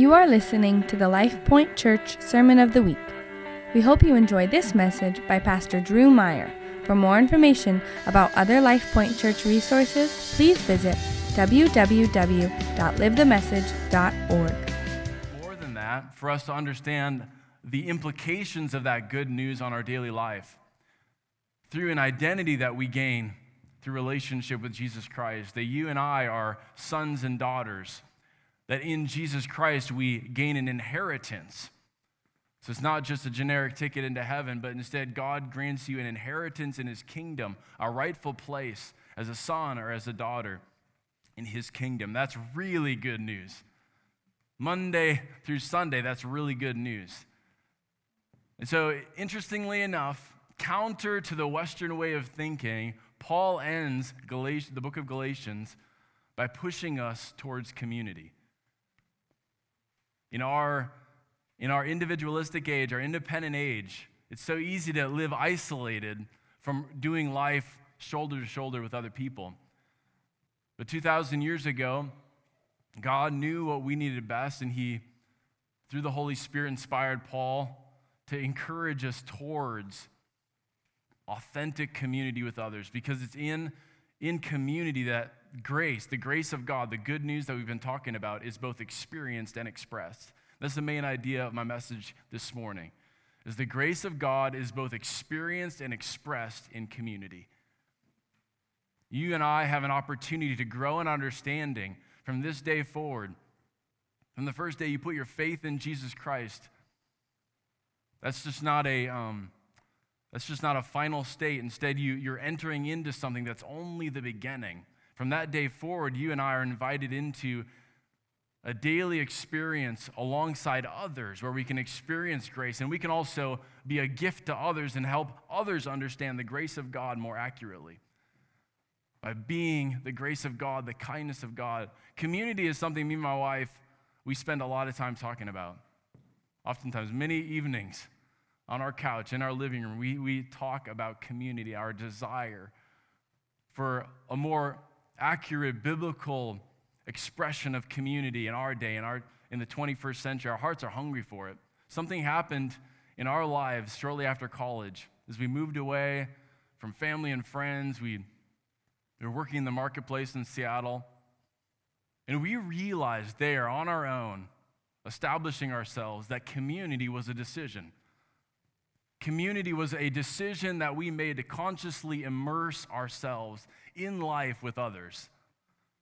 You are listening to the Life Point Church Sermon of the Week. We hope you enjoy this message by Pastor Drew Meyer. For more information about other Life Point Church resources, please visit www.livethemessage.org. More than that, for us to understand the implications of that good news on our daily life through an identity that we gain through relationship with Jesus Christ, that you and I are sons and daughters, that in Jesus Christ we gain an inheritance. So it's not just a generic ticket into heaven, but instead God grants you an inheritance in his kingdom, a rightful place as a son or as a daughter in his kingdom. That's really good news. Monday through Sunday, that's really good news. And so, interestingly enough, counter to the Western way of thinking, Paul ends the book of Galatians by pushing us towards community. In our, in our individualistic age, our independent age, it's so easy to live isolated from doing life shoulder to shoulder with other people. But 2,000 years ago, God knew what we needed best, and He, through the Holy Spirit, inspired Paul to encourage us towards authentic community with others because it's in, in community that grace, the grace of God, the good news that we've been talking about, is both experienced and expressed. That's the main idea of my message this morning. Is the grace of God is both experienced and expressed in community. You and I have an opportunity to grow in understanding from this day forward. From the first day you put your faith in Jesus Christ, that's just not a um, that's just not a final state. Instead, you, you're entering into something that's only the beginning. From that day forward, you and I are invited into a daily experience alongside others where we can experience grace and we can also be a gift to others and help others understand the grace of God more accurately. By being the grace of God, the kindness of God. Community is something me and my wife, we spend a lot of time talking about. Oftentimes, many evenings on our couch in our living room, we, we talk about community, our desire for a more accurate biblical expression of community in our day, in, our, in the 21st century. Our hearts are hungry for it. Something happened in our lives shortly after college as we moved away from family and friends. We, we were working in the marketplace in Seattle. And we realized there on our own, establishing ourselves, that community was a decision. Community was a decision that we made to consciously immerse ourselves in life with others.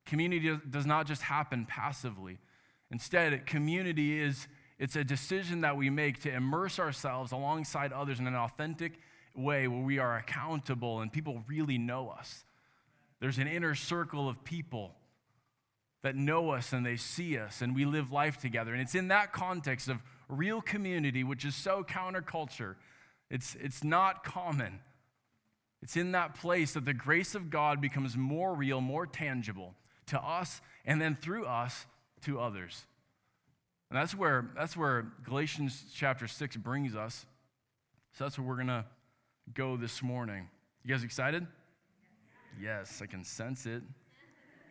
Community does not just happen passively. Instead, community is it's a decision that we make to immerse ourselves alongside others in an authentic way where we are accountable and people really know us. There's an inner circle of people that know us and they see us and we live life together. And it's in that context of real community, which is so counterculture, it's, it's not common. It's in that place that the grace of God becomes more real, more tangible to us, and then through us to others. And that's where, that's where Galatians chapter 6 brings us. So that's where we're going to go this morning. You guys excited? Yes, I can sense it.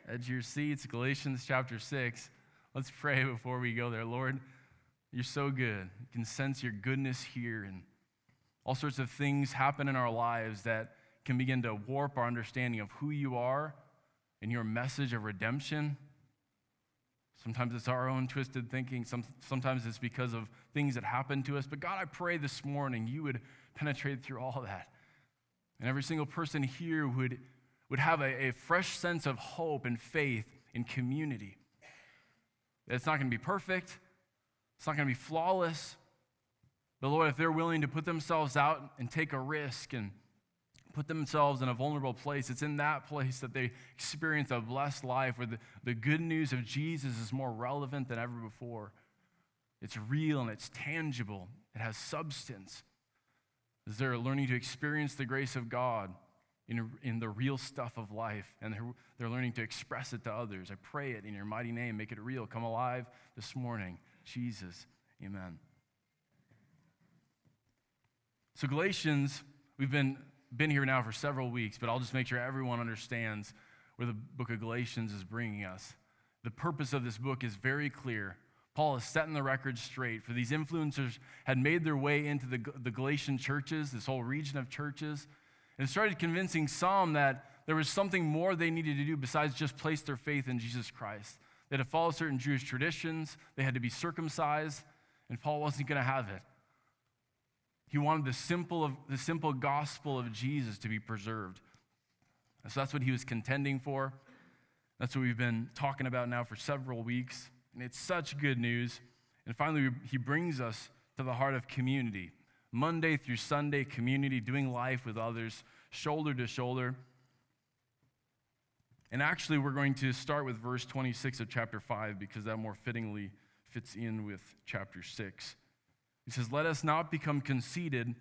Edge your seats, Galatians chapter 6. Let's pray before we go there. Lord, you're so good. You can sense your goodness here and all sorts of things happen in our lives that can begin to warp our understanding of who you are and your message of redemption. Sometimes it's our own twisted thinking. Some, sometimes it's because of things that happen to us. But God, I pray this morning you would penetrate through all that. And every single person here would, would have a, a fresh sense of hope and faith in community. It's not going to be perfect, it's not going to be flawless, but Lord, if they're willing to put themselves out and take a risk and put themselves in a vulnerable place, it's in that place that they experience a blessed life where the, the good news of Jesus is more relevant than ever before. It's real and it's tangible, it has substance. As they're learning to experience the grace of God in, in the real stuff of life, and they're, they're learning to express it to others. I pray it in your mighty name. Make it real. Come alive this morning. Jesus, amen. So, Galatians, we've been, been here now for several weeks, but I'll just make sure everyone understands where the book of Galatians is bringing us. The purpose of this book is very clear. Paul is setting the record straight. For these influencers had made their way into the, the Galatian churches, this whole region of churches, and started convincing some that there was something more they needed to do besides just place their faith in Jesus Christ. They had to follow certain Jewish traditions, they had to be circumcised, and Paul wasn't going to have it. He wanted the simple, of, the simple gospel of Jesus to be preserved. So that's what he was contending for. That's what we've been talking about now for several weeks. And it's such good news. And finally, he brings us to the heart of community. Monday through Sunday, community, doing life with others, shoulder to shoulder. And actually, we're going to start with verse 26 of chapter 5 because that more fittingly fits in with chapter 6. He says, Let us not become conceited,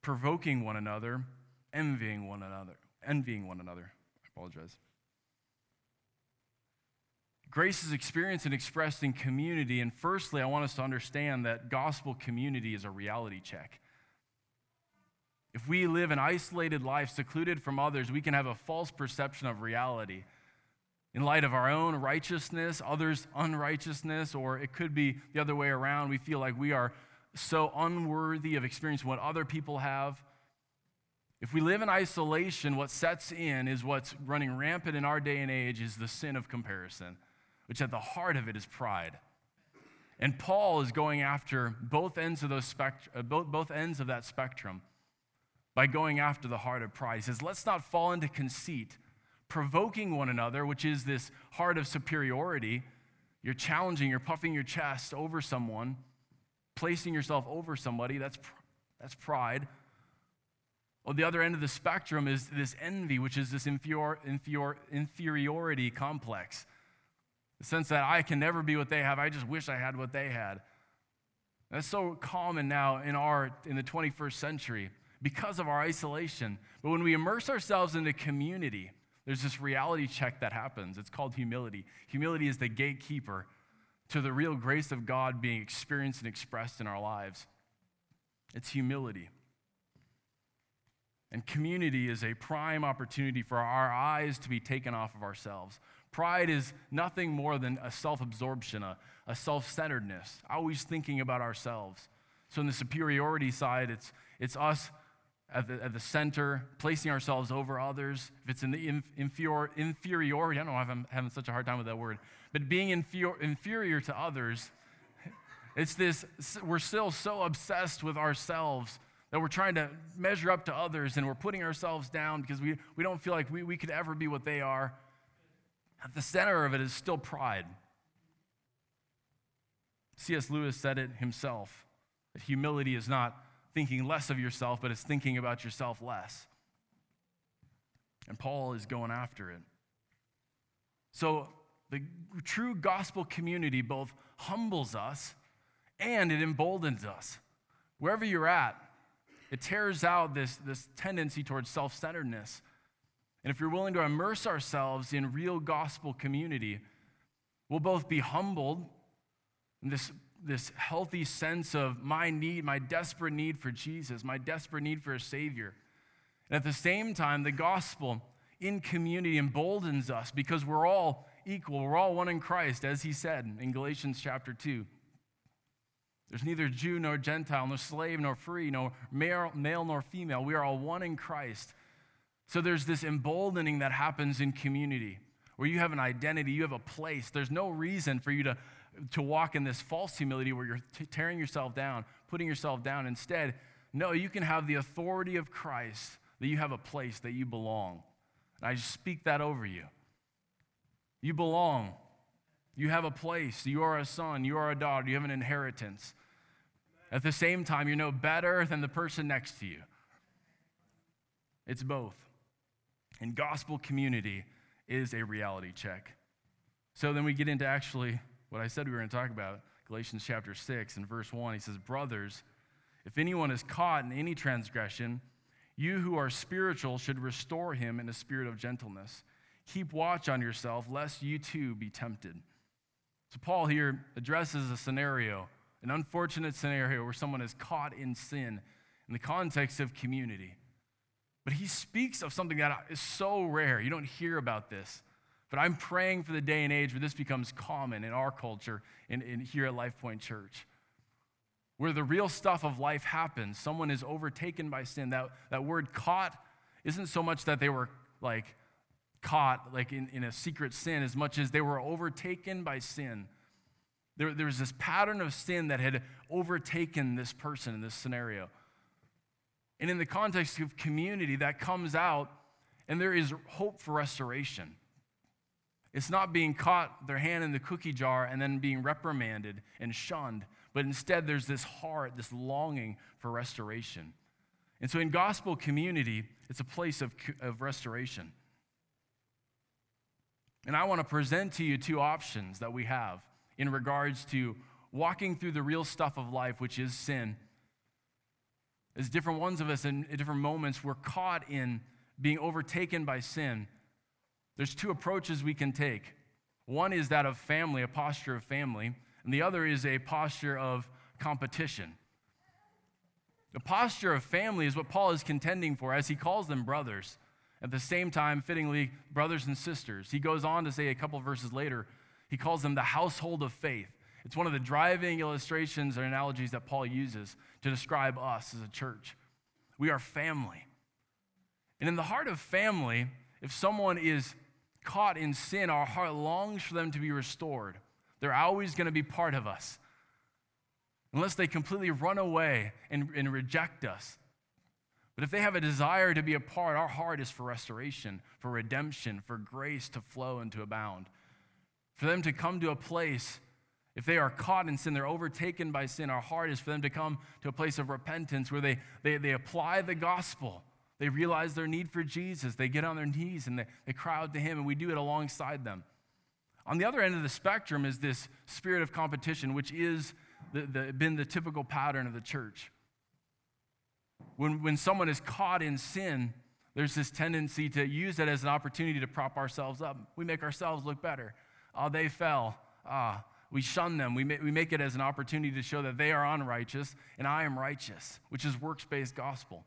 provoking one another, envying one another. Envying one another. I apologize. Grace is experienced and expressed in community. And firstly, I want us to understand that gospel community is a reality check. If we live an isolated life, secluded from others, we can have a false perception of reality. In light of our own righteousness, others' unrighteousness, or it could be the other way around. We feel like we are so unworthy of experiencing what other people have. If we live in isolation, what sets in is what's running rampant in our day and age is the sin of comparison which at the heart of it is pride. And Paul is going after both ends of those uh, both, both ends of that spectrum by going after the heart of pride. He says, let's not fall into conceit, provoking one another, which is this heart of superiority. You're challenging, you're puffing your chest over someone, placing yourself over somebody. That's, that's pride. On the other end of the spectrum is this envy, which is this inferior, inferior, inferiority complex. The sense that I can never be what they have. I just wish I had what they had. That's so common now in our in the 21st century because of our isolation. But when we immerse ourselves into community, there's this reality check that happens. It's called humility. Humility is the gatekeeper to the real grace of God being experienced and expressed in our lives. It's humility. And community is a prime opportunity for our eyes to be taken off of ourselves, Pride is nothing more than a self absorption, a, a self centeredness, always thinking about ourselves. So, in the superiority side, it's, it's us at the, at the center, placing ourselves over others. If it's in the inferior, inferiority, I don't know if I'm having such a hard time with that word, but being inferior, inferior to others, it's this, we're still so obsessed with ourselves that we're trying to measure up to others and we're putting ourselves down because we, we don't feel like we, we could ever be what they are. At the center of it is still pride. C.S. Lewis said it himself that humility is not thinking less of yourself, but it's thinking about yourself less. And Paul is going after it. So the true gospel community both humbles us and it emboldens us. Wherever you're at, it tears out this, this tendency towards self centeredness and if you're willing to immerse ourselves in real gospel community, we'll both be humbled in this, this healthy sense of my need, my desperate need for Jesus, my desperate need for a Savior. And at the same time, the gospel in community emboldens us because we're all equal. We're all one in Christ, as he said in Galatians chapter 2. There's neither Jew nor Gentile, nor slave nor free, no male, male nor female. We are all one in Christ. So there's this emboldening that happens in community where you have an identity, you have a place. There's no reason for you to, to walk in this false humility where you're t- tearing yourself down, putting yourself down. Instead, no, you can have the authority of Christ that you have a place, that you belong. And I just speak that over you. You belong. You have a place. You are a son. You are a daughter. You have an inheritance. At the same time, you're no better than the person next to you. It's both. And gospel community is a reality check. So then we get into actually what I said we were going to talk about Galatians chapter 6 and verse 1. He says, Brothers, if anyone is caught in any transgression, you who are spiritual should restore him in a spirit of gentleness. Keep watch on yourself, lest you too be tempted. So, Paul here addresses a scenario, an unfortunate scenario where someone is caught in sin in the context of community. But he speaks of something that is so rare. You don't hear about this But I'm praying for the day and age where this becomes common in our culture and, here at Life Point Church. Where the real stuff of life happens. Someone is overtaken by sin. That, that word caught isn't so much that they were like caught like in, in a secret sin as much as they were overtaken by sin. There, there was this pattern of sin that had overtaken this person in this scenario. And in the context of community, that comes out, and there is hope for restoration. It's not being caught, their hand in the cookie jar, and then being reprimanded and shunned, but instead there's this heart, this longing for restoration. And so in gospel community, it's a place of, of restoration. And I want to present to you two options that we have in regards to walking through the real stuff of life, which is sin. As different ones of us in different moments, we're caught in being overtaken by sin. There's two approaches we can take. One is that of family, a posture of family, and the other is a posture of competition. The posture of family is what Paul is contending for as he calls them brothers. At the same time, fittingly, brothers and sisters. He goes on to say a couple verses later, he calls them the household of faith. It's one of the driving illustrations or analogies that Paul uses to describe us as a church. We are family. And in the heart of family, if someone is caught in sin, our heart longs for them to be restored. They're always going to be part of us. Unless they completely run away and, and reject us, but if they have a desire to be a part, our heart is for restoration, for redemption, for grace to flow and to abound. For them to come to a place, if they are caught in sin, they're overtaken by sin, our heart is for them to come to a place of repentance where they, they, they apply the gospel. They realize their need for Jesus. They get on their knees and they, they cry out to Him, and we do it alongside them. On the other end of the spectrum is this spirit of competition, which is the, the, been the typical pattern of the church. When, when someone is caught in sin, there's this tendency to use it as an opportunity to prop ourselves up. We make ourselves look better. Oh, they fell. Ah, we shun them. We make, we make it as an opportunity to show that they are unrighteous and I am righteous, which is works based gospel.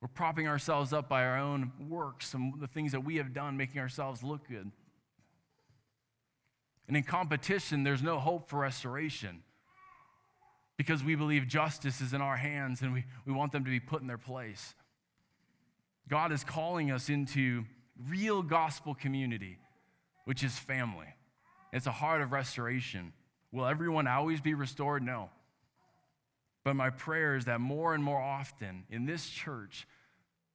We're propping ourselves up by our own works and the things that we have done, making ourselves look good. And in competition, there's no hope for restoration because we believe justice is in our hands and we, we want them to be put in their place. God is calling us into real gospel community, which is family. It's a heart of restoration. Will everyone always be restored? No. But my prayer is that more and more often in this church,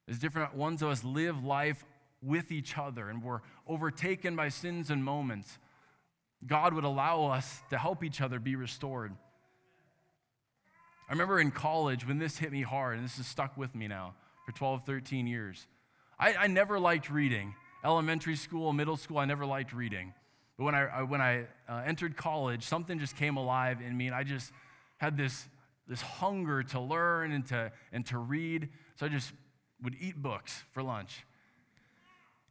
as different ones of us live life with each other and we're overtaken by sins and moments, God would allow us to help each other be restored. I remember in college when this hit me hard, and this has stuck with me now for 12, 13 years. I, I never liked reading. Elementary school, middle school, I never liked reading. But when I, I when I uh, entered college, something just came alive in me, and I just had this, this hunger to learn and to, and to read. So I just would eat books for lunch.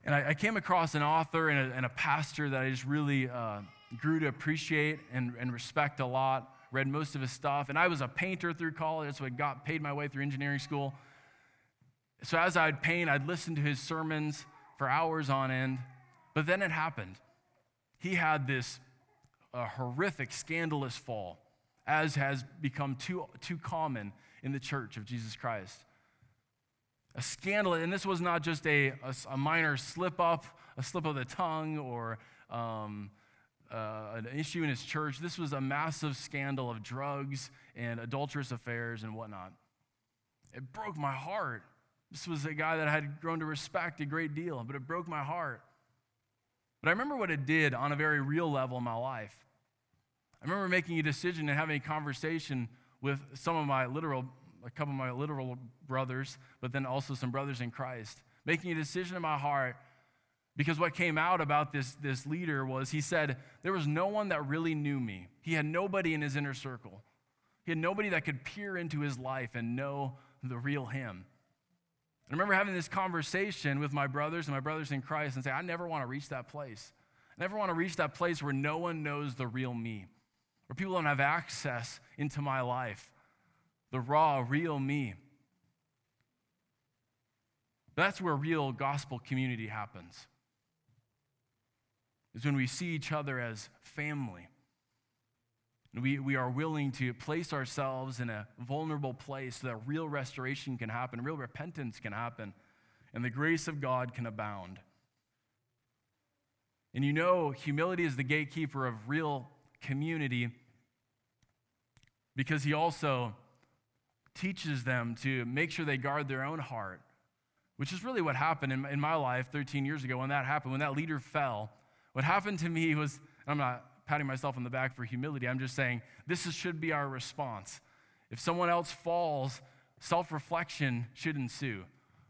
And I, I came across an author and a, and a, pastor that I just really uh, grew to appreciate and, and respect a lot read most of his stuff. And I was a painter through college, so I got paid my way through engineering school. So as I'd paint, I'd listen to his sermons for hours on end. But then it happened. He had this uh, horrific, scandalous fall, as has become too, too common in the church of Jesus Christ. A scandal, and this was not just a, a, a minor slip up, a slip of the tongue, or um, uh, an issue in his church. This was a massive scandal of drugs and adulterous affairs and whatnot. It broke my heart. This was a guy that I had grown to respect a great deal, but it broke my heart. But I remember what it did on a very real level in my life. I remember making a decision and having a conversation with some of my literal, a couple of my literal brothers, but then also some brothers in Christ, making a decision in my heart because what came out about this, this leader was he said, There was no one that really knew me. He had nobody in his inner circle. He had nobody that could peer into his life and know the real him. I remember having this conversation with my brothers and my brothers in Christ and say, I never want to reach that place. I never want to reach that place where no one knows the real me, where people don't have access into my life, the raw, real me. That's where real gospel community happens. Is when we see each other as family. And we, we are willing to place ourselves in a vulnerable place so that real restoration can happen, real repentance can happen, and the grace of God can abound. And you know, humility is the gatekeeper of real community because he also teaches them to make sure they guard their own heart, which is really what happened in, in my life 13 years ago when that happened, when that leader fell. What happened to me was, I'm not patting myself on the back for humility, I'm just saying this is, should be our response. If someone else falls, self reflection should ensue.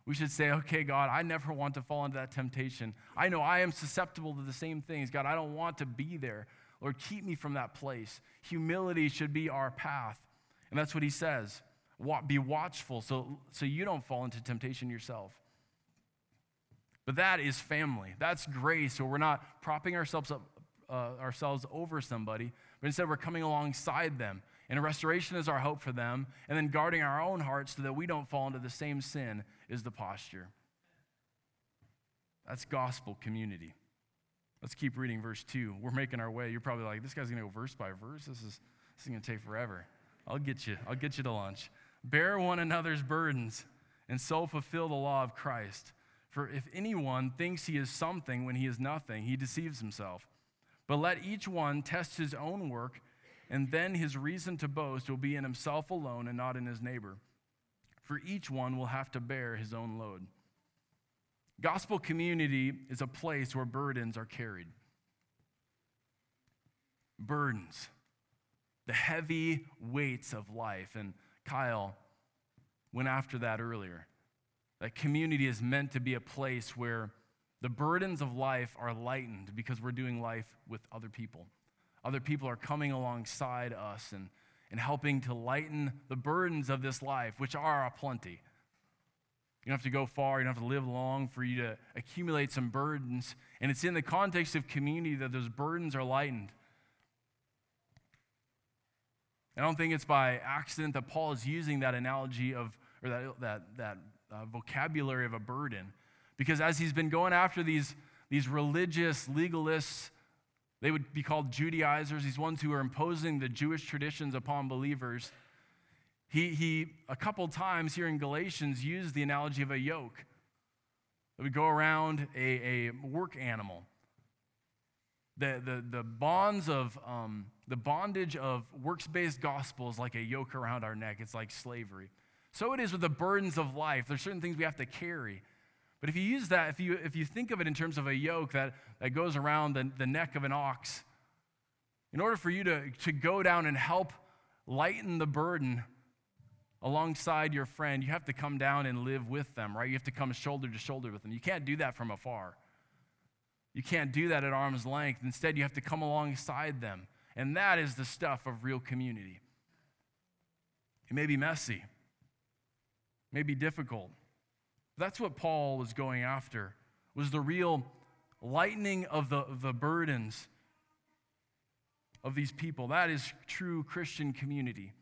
We should say, okay, God, I never want to fall into that temptation. I know I am susceptible to the same things. God, I don't want to be there. Lord, keep me from that place. Humility should be our path. And that's what he says. Be watchful so, so you don't fall into temptation yourself. But that is family. That's grace, where we're not propping ourselves up, uh, ourselves over somebody, but instead we're coming alongside them. And restoration is our hope for them, and then guarding our own hearts so that we don't fall into the same sin is the posture. That's gospel community. Let's keep reading verse 2. We're making our way. You're probably like, this guy's going to go verse by verse. This is, this is going to take forever. I'll get you. I'll get you to lunch. Bear one another's burdens and so fulfill the law of Christ. For if anyone thinks he is something when he is nothing, he deceives himself. But let each one test his own work, and then his reason to boast will be in himself alone and not in his neighbor. For each one will have to bear his own load. Gospel community is a place where burdens are carried. Burdens, the heavy weights of life. And Kyle went after that earlier. That community is meant to be a place where the burdens of life are lightened because we're doing life with other people. Other people are coming alongside us and, and helping to lighten the burdens of this life, which are aplenty. You don't have to go far, you don't have to live long for you to accumulate some burdens. And it's in the context of community that those burdens are lightened. I don't think it's by accident that Paul is using that analogy of, or that, that, that uh, vocabulary of a burden. Because as he's been going after these, these religious legalists, they would be called Judaizers, these ones who are imposing the Jewish traditions upon believers. He, he a couple times here in Galatians, used the analogy of a yoke that would go around a, a work animal. The, the, the bonds of um, the bondage of works-based gospel is like a yoke around our neck. It's like slavery. So it is with the burdens of life. There's certain things we have to carry. But if you use that, if you, if you think of it in terms of a yoke that, that goes around the, the neck of an ox, in order for you to, to go down and help lighten the burden alongside your friend, you have to come down and live with them, right? You have to come shoulder to shoulder with them. You can't do that from afar. You can't do that at arm's length. Instead, you have to come alongside them. And that is the stuff of real community. It may be messy, may be difficult. That's what Paul was going after, was the real lightening of the, the burdens of these people. That is true Christian community.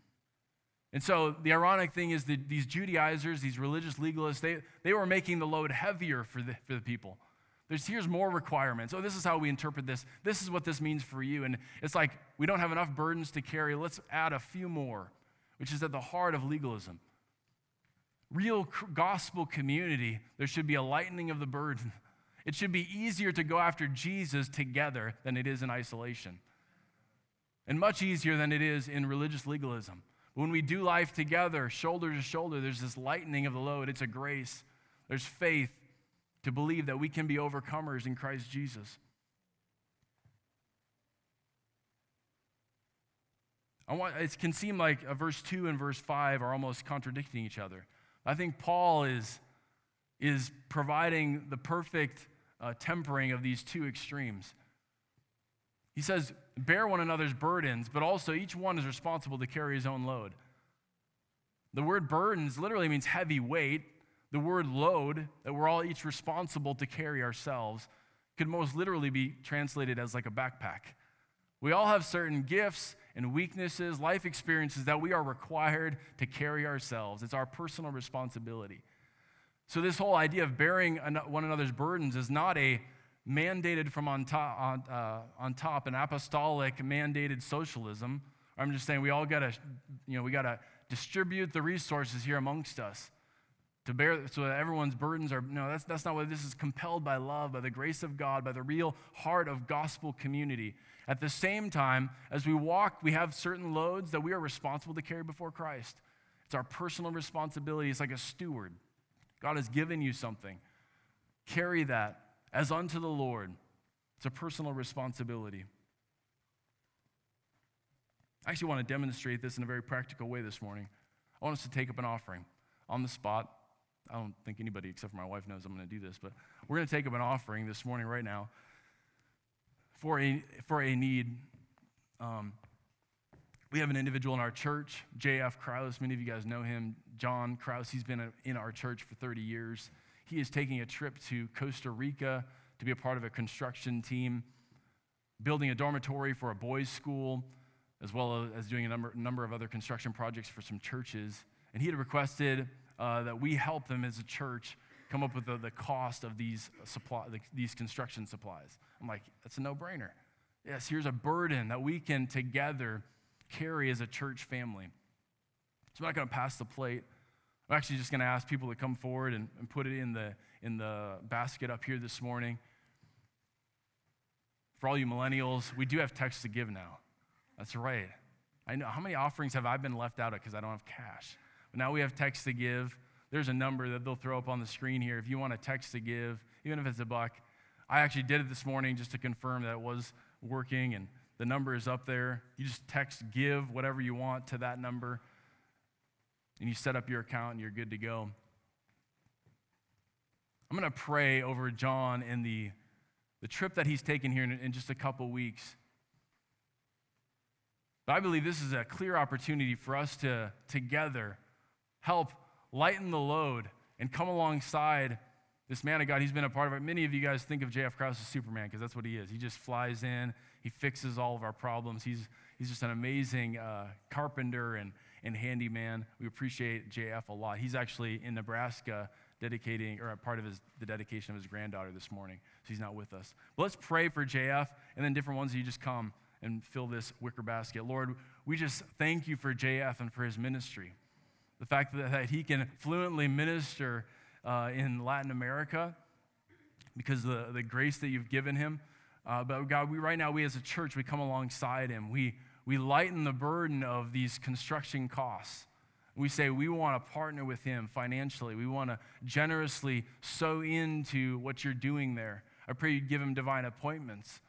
And so the ironic thing is that these Judaizers, these religious legalists, they, they were making the load heavier for the, for the people. There's, here's more requirements. Oh, this is how we interpret this. This is what this means for you. And it's like we don't have enough burdens to carry. Let's add a few more, which is at the heart of legalism. Real gospel community, there should be a lightening of the burden. It should be easier to go after Jesus together than it is in isolation, and much easier than it is in religious legalism. When we do life together, shoulder to shoulder, there's this lightening of the load. It's a grace. There's faith to believe that we can be overcomers in Christ Jesus. I want, it can seem like uh, verse 2 and verse 5 are almost contradicting each other. I think Paul is, is providing the perfect uh, tempering of these two extremes. He says, bear one another's burdens, but also each one is responsible to carry his own load. The word burdens literally means heavy weight. The word load, that we're all each responsible to carry ourselves, could most literally be translated as like a backpack. We all have certain gifts and weaknesses, life experiences that we are required to carry ourselves. It's our personal responsibility. So, this whole idea of bearing one another's burdens is not a mandated from on top, on, uh, on top an apostolic mandated socialism. I'm just saying we all got to, you know, we got to distribute the resources here amongst us to bear so that everyone's burdens are no that's, that's not what this is compelled by love by the grace of god by the real heart of gospel community. At the same time as we walk we have certain loads that we are responsible to carry before christ. It's our personal responsibility. It's like a steward. God has given you something. Carry that as unto the lord. It's a personal responsibility. I actually want to demonstrate this in a very practical way this morning. I want us to take up an offering on the spot I don't think anybody except for my wife knows I'm going to do this, but we're going to take up an offering this morning, right now, for a, for a need. Um, we have an individual in our church, J.F. Krause. Many of you guys know him. John Krause, he's been in our church for 30 years. He is taking a trip to Costa Rica to be a part of a construction team, building a dormitory for a boys' school, as well as doing a number, number of other construction projects for some churches. And he had requested uh, that we help them as a church come up with the, the cost of these, supply, the, these construction supplies. I'm like, that's a no brainer. Yes, here's a burden that we can together carry as a church family. So I'm not going to pass the plate. I'm actually just going to ask people to come forward and, and put it in the, in the basket up here this morning. For all you millennials, we do have text to give now. That's right. I know. How many offerings have I been left out of because I don't have cash? Now we have text to give. There's a number that they'll throw up on the screen here if you want a text to give, even if it's a buck. I actually did it this morning just to confirm that it was working, and the number is up there. You just text give whatever you want to that number, and you set up your account, and you're good to go. I'm going to pray over John and the, the trip that he's taking here in, in just a couple weeks. But I believe this is a clear opportunity for us to together help lighten the load and come alongside this man of God. He's been a part of it. Many of you guys think of J.F. Krause as Superman because that's what he is. He just flies in, he fixes all of our problems. He's, he's just an amazing uh, carpenter and, and handyman. We appreciate J.F. a lot. He's actually in Nebraska dedicating, or a part of his, the dedication of his granddaughter this morning. So he's not with us. But let's pray for JF and then different ones you just come and fill this wicker basket. Lord, we just thank you for JF and for his ministry the fact that, that he can fluently minister uh, in Latin America because the, the grace that you've given him. Uh, but God, we right now, we as a church, we come alongside him. We, we lighten the burden of these construction costs. We say we want to partner with him financially. We want to generously sow into what you're doing there. I pray you'd give him divine appointments.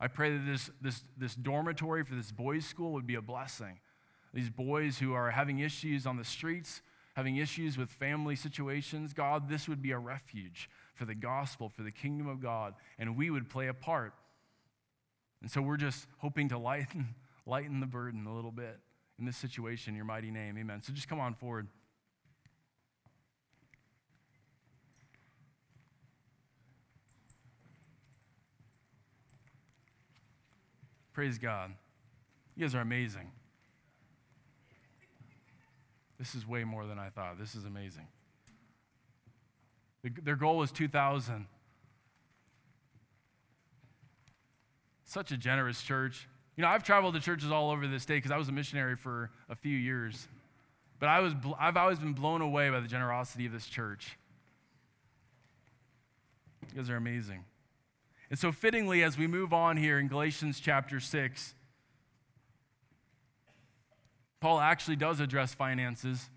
I pray that this, this, this dormitory for this boys' school would be a blessing these boys who are having issues on the streets, having issues with family situations. God, this would be a refuge for the gospel, for the kingdom of God, and we would play a part. And so we're just hoping to lighten, lighten the burden a little bit in this situation, your mighty name. Amen. So just come on forward. Praise God. You guys are amazing. This is way more than I thought. This is amazing. Their goal was 2,000. Such a generous church. You know, I've traveled to churches all over the state because I was a missionary for a few years. But I was, I've always been blown away by the generosity of this church. You guys are amazing. And so, fittingly, as we move on here in Galatians chapter 6, Paul actually does address finances.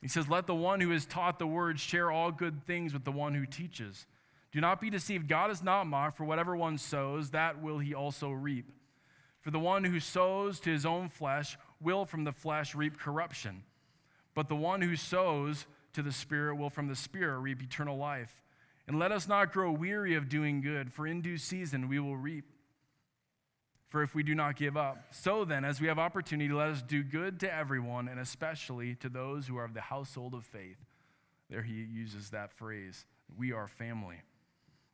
He says, Let the one who is taught the word share all good things with the one who teaches. Do not be deceived. God is not mocked, for whatever one sows, that will he also reap. For the one who sows to his own flesh will from the flesh reap corruption, but the one who sows to the Spirit will from the Spirit reap eternal life. And let us not grow weary of doing good, for in due season we will reap for if we do not give up. So then, as we have opportunity, let us do good to everyone, and especially to those who are of the household of faith. There he uses that phrase we are family.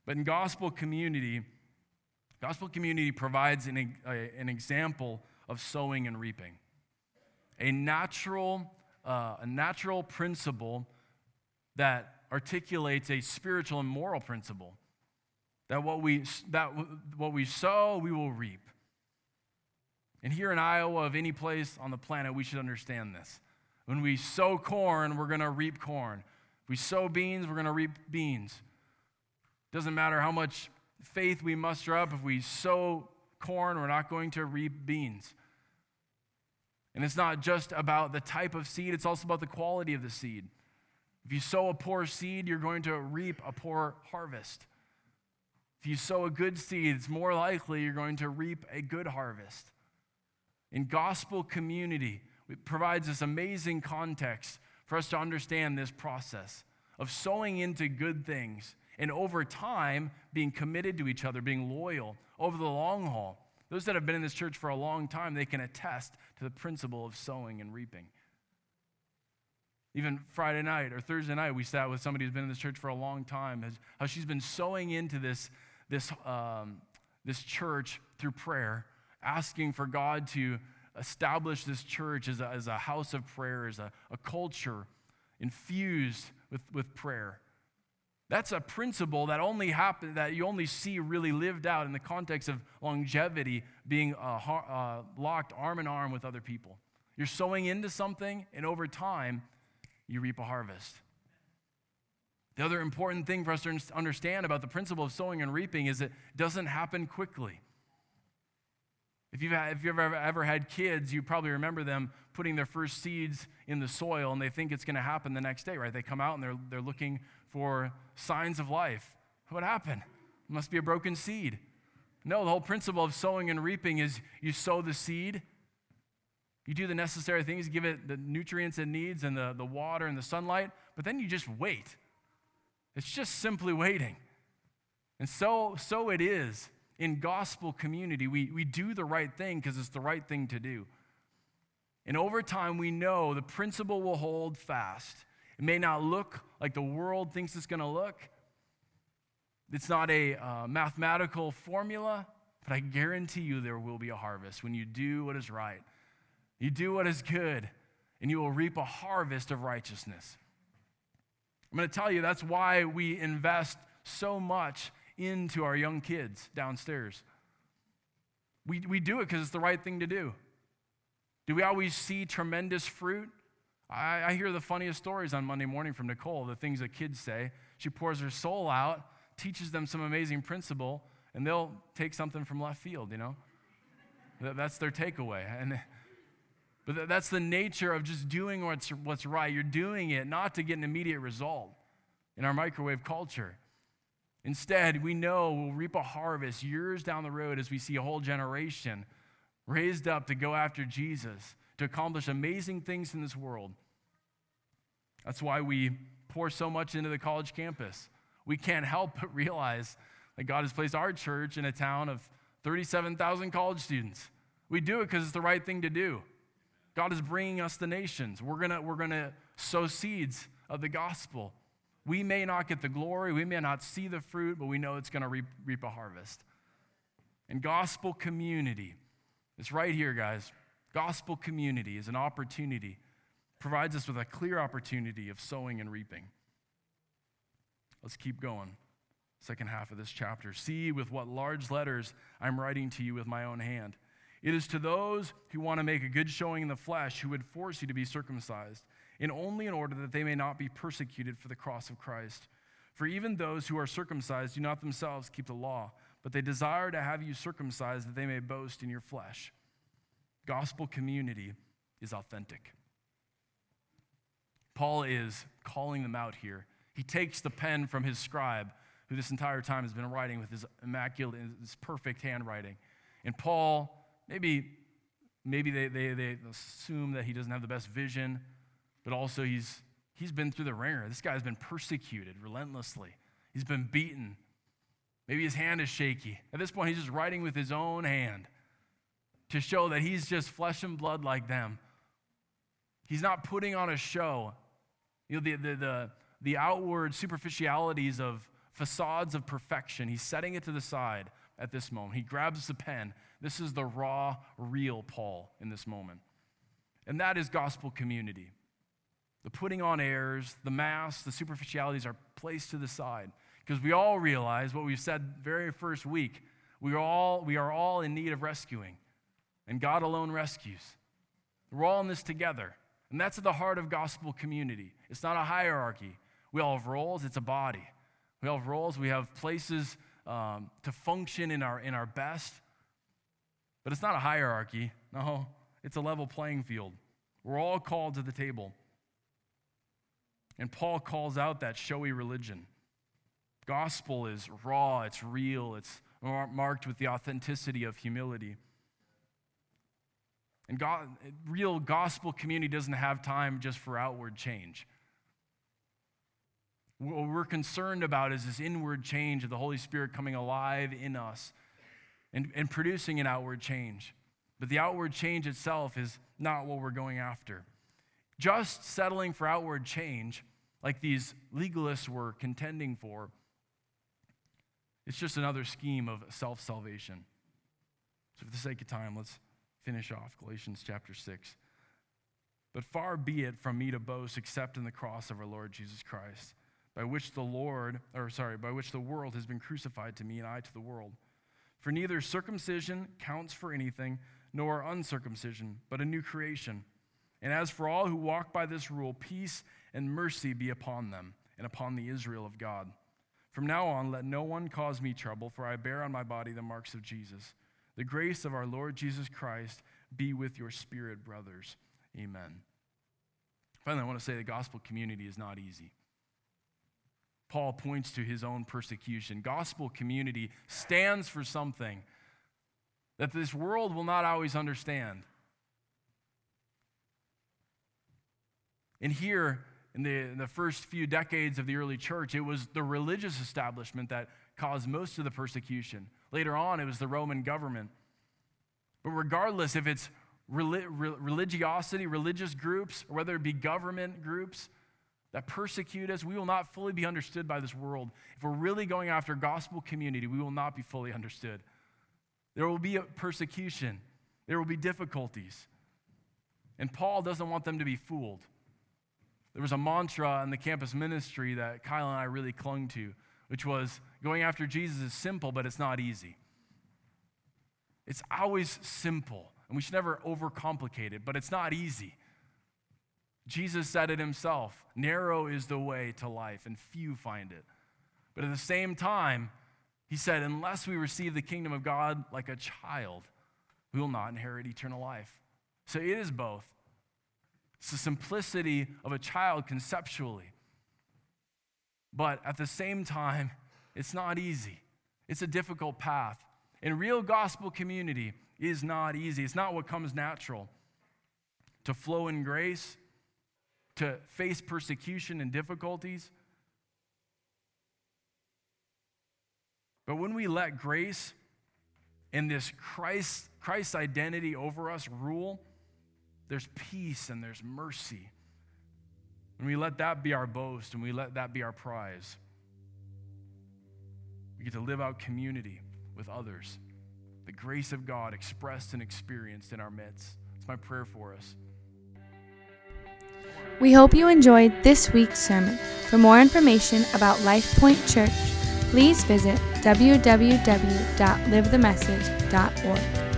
But in gospel community, gospel community provides an, an example of sowing and reaping. A natural, uh, a natural principle that articulates a spiritual and moral principle. That what we, that what we sow, we will reap. And here in Iowa, of any place on the planet, we should understand this. When we sow corn, we're going to reap corn. If we sow beans, we're going to reap beans. Doesn't matter how much faith we muster up, if we sow corn, we're not going to reap beans. And it's not just about the type of seed, it's also about the quality of the seed. If you sow a poor seed, you're going to reap a poor harvest. If you sow a good seed, it's more likely you're going to reap a good harvest. In gospel community, it provides this amazing context for us to understand this process of sowing into good things and over time being committed to each other, being loyal over the long haul. Those that have been in this church for a long time, they can attest to the principle of sowing and reaping. Even Friday night or Thursday night, we sat with somebody who's been in this church for a long time, how she's been sowing into this, this, um, this church through prayer, asking for God to establish this church as a, as a house of prayer, as a, a culture infused with, with prayer. That's a principle that only happen, that you only see really lived out in the context of longevity, being uh, uh, locked arm in arm with other people. You're sowing into something, and over time, you reap a harvest. The other important thing for us to understand about the principle of sowing and reaping is it doesn't happen quickly. If you've, if you've ever, ever had kids, you probably remember them putting their first seeds in the soil and they think it's going to happen the next day, right? They come out and they're, they're looking for signs of life. What happened? It must be a broken seed. No, the whole principle of sowing and reaping is you sow the seed, you do the necessary things, give it the nutrients it needs and the, the water and the sunlight, but then you just wait. It's just simply waiting. And so, so it is in gospel community, we, we do the right thing because it's the right thing to do. And over time, we know the principle will hold fast. It may not look like the world thinks it's going to look. It's not a uh, mathematical formula, but I guarantee you there will be a harvest when you do what is right. You do what is good, and you will reap a harvest of righteousness. I'm going to tell you that's why we invest so much into our young kids downstairs. We, we do it because it's the right thing to do. Do we always see tremendous fruit? I, I hear the funniest stories on Monday morning from Nicole, the things that kids say. She pours her soul out, teaches them some amazing principle, and they'll take something from left field, you know? That's their takeaway. And, but that's the nature of just doing what's, what's right. You're doing it not to get an immediate result in our microwave culture. Instead, we know we'll reap a harvest years down the road as we see a whole generation raised up to go after Jesus, to accomplish amazing things in this world. That's why we pour so much into the college campus. We can't help but realize that God has placed our church in a town of 37,000 college students. We do it because it's the right thing to do. God is bringing us the nations. We're going to we're going to sow seeds of the gospel. We may not get the glory, we may not see the fruit, but we know it's going to reap, reap a harvest. And gospel community, it's right here, guys. Gospel community is an opportunity, provides us with a clear opportunity of sowing and reaping. Let's keep going. Second half of this chapter. See with what large letters I'm writing to you with my own hand. It is to those who want to make a good showing in the flesh who would force you to be circumcised and only in order that they may not be persecuted for the cross of Christ. For even those who are circumcised do not themselves keep the law, but they desire to have you circumcised that they may boast in your flesh. Gospel community is authentic. Paul is calling them out here. He takes the pen from his scribe, who this entire time has been writing with his immaculate, his perfect handwriting. And Paul, maybe, maybe they, they, they assume that he doesn't have the best vision but also he's, he's been through the ringer. This guy's been persecuted relentlessly, he's been beaten. Maybe his hand is shaky. At this point, he's just writing with his own hand to show that he's just flesh and blood like them. He's not putting on a show. You know, the, the, the, the outward superficialities of facades of perfection, he's setting it to the side at this moment. He grabs the pen. This is the raw, real Paul in this moment. And that is gospel community. The putting on airs, the masks, the superficialities are placed to the side Because we all realize what we've said very first week. We are all, we are all in need of rescuing, and God alone rescues. We're all in this together. And that's at the heart of gospel community. It's not a hierarchy. We all have roles, it's a body. We all have roles, we have places um, to function in our, in our best. But it's not a hierarchy. No, it's a level playing field. We're all called to the table. And Paul calls out that showy religion. Gospel is raw, it's real, it's marked with the authenticity of humility. And God, real gospel community doesn't have time just for outward change. What we're concerned about is this inward change of the Holy Spirit coming alive in us and, and producing an outward change. But the outward change itself is not what we're going after. Just settling for outward change, like these legalists were contending for, it's just another scheme of self salvation. So, for the sake of time, let's finish off Galatians chapter 6. But far be it from me to boast except in the cross of our Lord Jesus Christ, by which the Lord, or sorry, by which the world has been crucified to me and I to the world. For neither circumcision counts for anything, nor uncircumcision, but a new creation. And as for all who walk by this rule, peace and mercy be upon them and upon the Israel of God. From now on, let no one cause me trouble, for I bear on my body the marks of Jesus. The grace of our Lord Jesus Christ be with your spirit, brothers. Amen. Finally, I want to say the gospel community is not easy. Paul points to his own persecution. Gospel community stands for something that this world will not always understand. And here, in the, in the first few decades of the early church, it was the religious establishment that caused most of the persecution. Later on, it was the Roman government. But regardless if it's religiosity, religious groups, or whether it be government groups that persecute us, we will not fully be understood by this world. If we're really going after gospel community, we will not be fully understood. There will be persecution, there will be difficulties. And Paul doesn't want them to be fooled. There was a mantra in the campus ministry that Kyle and I really clung to, which was going after Jesus is simple, but it's not easy. It's always simple, and we should never overcomplicate it, but it's not easy. Jesus said it himself narrow is the way to life, and few find it. But at the same time, he said, unless we receive the kingdom of God like a child, we will not inherit eternal life. So it is both. It's the simplicity of a child conceptually. But at the same time, it's not easy. It's a difficult path. And real gospel community is not easy. It's not what comes natural. To flow in grace, to face persecution and difficulties. But when we let grace and this Christ, Christ's identity over us rule, there's peace and there's mercy. And we let that be our boast and we let that be our prize. We get to live out community with others. The grace of God expressed and experienced in our midst. It's my prayer for us. We hope you enjoyed this week's sermon. For more information about Life Point Church, please visit www.livethemessage.org.